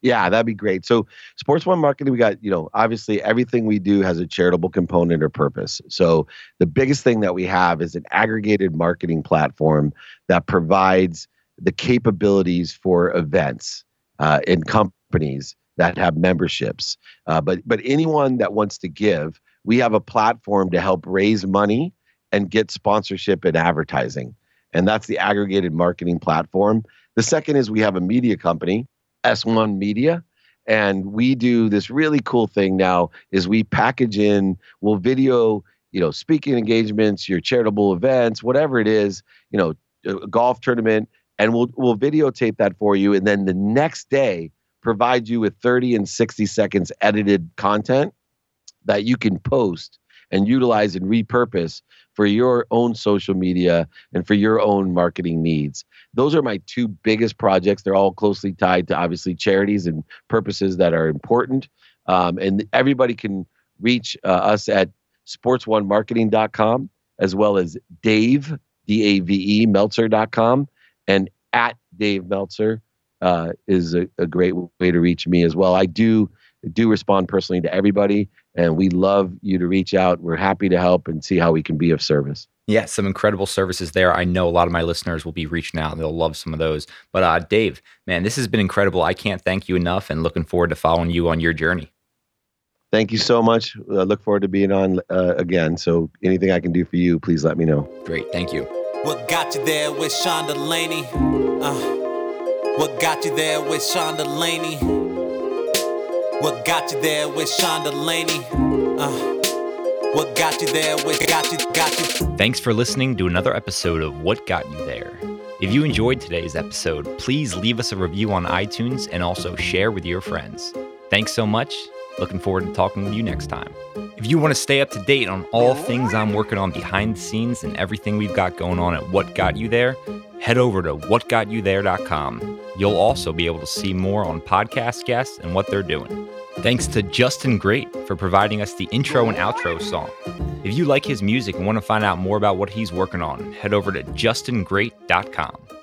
Yeah, that'd be great. So, Sports One Marketing, we got, you know, obviously everything we do has a charitable component or purpose. So, the biggest thing that we have is an aggregated marketing platform that provides the capabilities for events uh, in companies that have memberships. Uh, but but anyone that wants to give, we have a platform to help raise money and get sponsorship and advertising. And that's the aggregated marketing platform. The second is we have a media company S1 Media. And we do this really cool thing now is we package in, we'll video, you know, speaking engagements, your charitable events, whatever it is, you know, a golf tournament, and we'll we'll videotape that for you. And then the next day provide you with 30 and 60 seconds edited content that you can post and utilize and repurpose for your own social media and for your own marketing needs. Those are my two biggest projects. They're all closely tied to obviously charities and purposes that are important. Um, and everybody can reach uh, us at sportsonemarketing.com as well as Dave, D A V E, Meltzer.com and at Dave Meltzer uh, is a, a great way to reach me as well. I do do respond personally to everybody, and we love you to reach out. We're happy to help and see how we can be of service. Yeah, some incredible services there. I know a lot of my listeners will be reaching out. They'll love some of those. But uh, Dave, man, this has been incredible. I can't thank you enough, and looking forward to following you on your journey. Thank you so much. Uh, look forward to being on uh, again. So anything I can do for you, please let me know. Great, thank you. What got you there with Sean Delaney? Uh, what got you there with Sean Delaney? What got you there with Sean Delaney? Uh, What got you there? What got you? Got you? Thanks for listening to another episode of What Got You There. If you enjoyed today's episode, please leave us a review on iTunes and also share with your friends. Thanks so much. Looking forward to talking with you next time. If you want to stay up to date on all things I'm working on behind the scenes and everything we've got going on at What Got You There, head over to whatgotyouthere.com. You'll also be able to see more on podcast guests and what they're doing. Thanks to Justin Great for providing us the intro and outro song. If you like his music and want to find out more about what he's working on, head over to justingreat.com.